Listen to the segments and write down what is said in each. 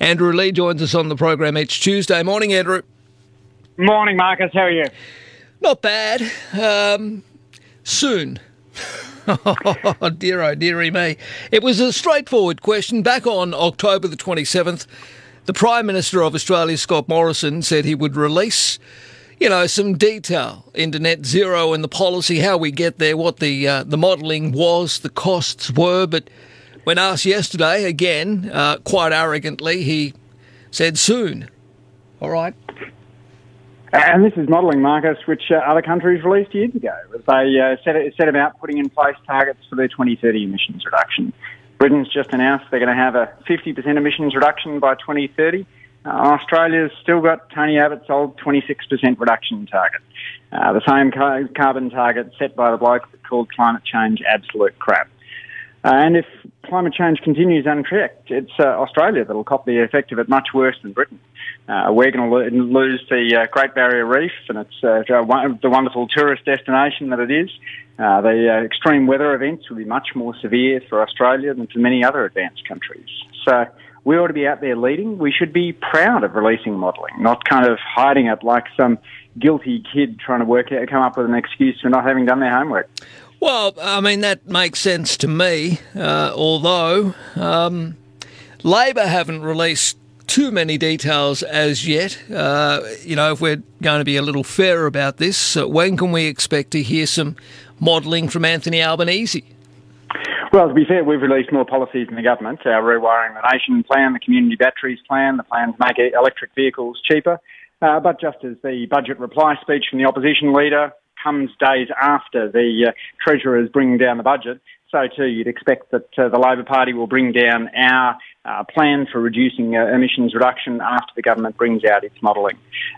Andrew Leigh joins us on the program each Tuesday. Morning, Andrew. Morning, Marcus. How are you? Not bad. Um, soon. oh, dear, oh, dearie me. It was a straightforward question. Back on October the 27th, the Prime Minister of Australia, Scott Morrison, said he would release, you know, some detail into net zero and the policy, how we get there, what the uh, the modelling was, the costs were. But when asked yesterday, again, uh, quite arrogantly, he said soon. All right. And this is modelling, Marcus, which uh, other countries released years ago. They uh, set, set about putting in place targets for their 2030 emissions reduction. Britain's just announced they're going to have a 50% emissions reduction by 2030. Uh, Australia's still got Tony Abbott's old 26% reduction target. Uh, the same car- carbon target set by the bloke called climate change absolute crap. Uh, and if climate change continues unchecked, it's uh, Australia that'll cop the effect of it much worse than Britain. Uh, we're going to lo- lose the uh, Great Barrier Reef and it's uh, the wonderful tourist destination that it is. The extreme weather events will be much more severe for Australia than for many other advanced countries. So we ought to be out there leading. We should be proud of releasing modelling, not kind of hiding it like some guilty kid trying to work out, come up with an excuse for not having done their homework. Well, I mean, that makes sense to me, uh, although um, Labor haven't released too many details as yet. Uh, you know, if we're going to be a little fair about this, uh, when can we expect to hear some modelling from Anthony Albanese? Well, to be fair, we've released more policies in the government. Our Rewiring the Nation plan, the Community Batteries plan, the plan to make electric vehicles cheaper. Uh, but just as the budget reply speech from the opposition leader comes days after the uh, Treasurer is bringing down the budget, so too you'd expect that uh, the Labor Party will bring down our uh, plan for reducing uh, emissions reduction after the government brings out its modelling.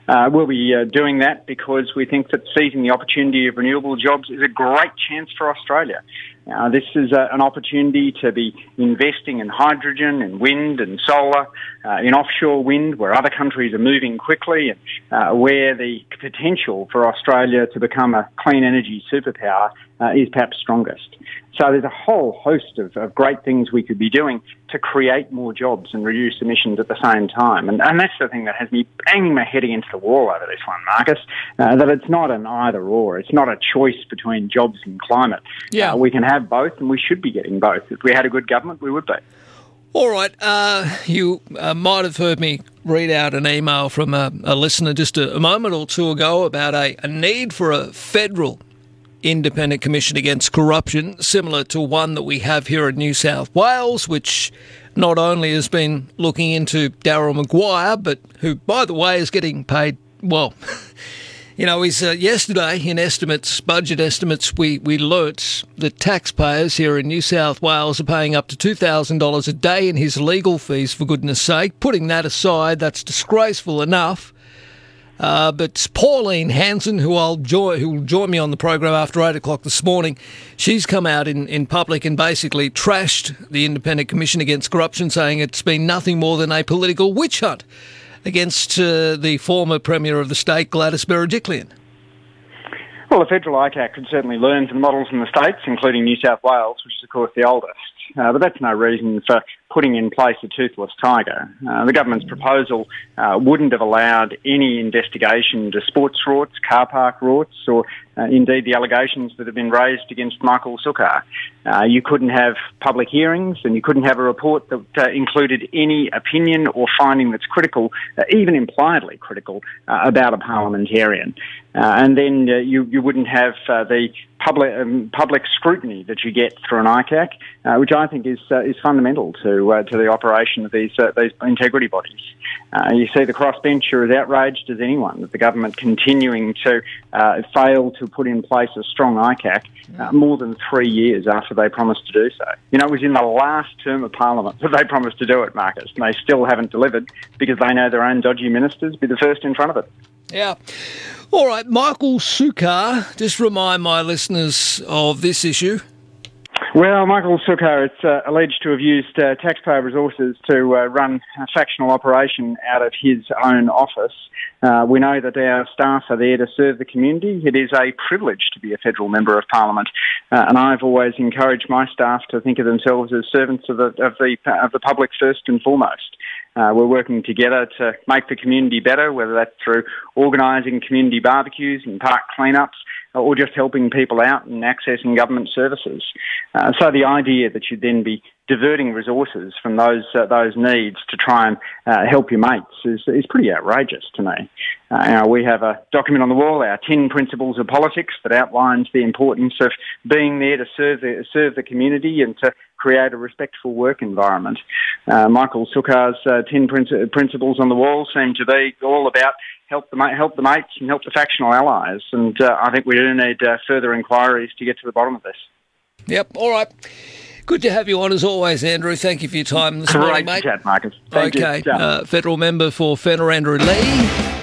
Uh, we'll be uh, doing that because we think that seizing the opportunity of renewable jobs is a great chance for Australia. Uh, this is uh, an opportunity to be investing in hydrogen and wind and solar, uh, in offshore wind, where other countries are moving quickly, and uh, where the potential for Australia to become a clean energy superpower uh, is perhaps strongest. So there's a whole host of, of, great things we could be doing to create more jobs and reduce emissions at the same time. And, and that's the thing that has me banging my head against the wall over this one, Marcus, uh, that it's not an either or. It's not a choice between jobs and climate. Yeah. we can have both and we should be getting both. If we had a good government, we would be. All right. Uh, you uh, might have heard me read out an email from a, a listener just a, a, moment or two ago about a, a, need for a federal independent commission against corruption, similar to one that we have here in New South Wales, which not only has been looking into Daryl Maguire, but who, by the way, is getting paid well. You know, he's uh, yesterday in estimates, budget estimates, we, we learnt that taxpayers here in New South Wales are paying up to $2,000 a day in his legal fees, for goodness sake. Putting that aside, that's disgraceful enough. Uh, but Pauline Hanson, who I'll join, who will join me on the program after eight o'clock this morning, she's come out in, in public and basically trashed the Independent Commission against Corruption, saying it's been nothing more than a political witch hunt against uh, the former Premier of the state, Gladys Berejiklian. Well, the federal ICAC could certainly learn from models in the states, including New South Wales, which is, of course, the oldest. Uh, but that's no reason for putting in place a toothless tiger. Uh, the government's proposal uh, wouldn't have allowed any investigation into sports rorts, car park rorts, or uh, indeed the allegations that have been raised against Michael Sukkar. Uh, you couldn't have public hearings and you couldn't have a report that uh, included any opinion or finding that's critical, even impliedly critical, about a parliamentarian. and then you, you wouldn't have the public, um, public scrutiny that you get through an ICAC, which I think is, is fundamental to uh, to the operation of these uh, these integrity bodies. Uh, you see, the crossbench are as outraged as anyone that the government continuing to uh, fail to put in place a strong ICAC uh, more than three years after they promised to do so. You know, it was in the last term of Parliament that they promised to do it, Marcus, and they still haven't delivered because they know their own dodgy ministers be the first in front of it. Yeah. All right, Michael Sukkar, just remind my listeners of this issue. Well, Michael Sukkar is uh, alleged to have used uh, taxpayer resources to uh, run a factional operation out of his own office. Uh, we know that our staff are there to serve the community. It is a privilege to be a federal member of parliament, uh, and I've always encouraged my staff to think of themselves as servants of the, of the, of the public first and foremost. Uh, we're working together to make the community better, whether that's through organising community barbecues and park cleanups, or just helping people out and accessing government services. Uh, so the idea that you'd then be diverting resources from those uh, those needs to try and uh, help your mates is, is pretty outrageous to me. Uh, we have a document on the wall, our 10 principles of politics, that outlines the importance of being there to serve the, serve the community and to create a respectful work environment. Uh, Michael Sukkar's uh, 10 prin- principles on the wall seem to be all about help the, help the mates and help the factional allies. And uh, I think we do need further inquiries to get to the bottom of this. Yep. All right. Good to have you on as always, Andrew. Thank you for your time this Great morning, mate. Chat, Marcus. Thank okay. Uh, federal member for Fenner, Andrew Leigh.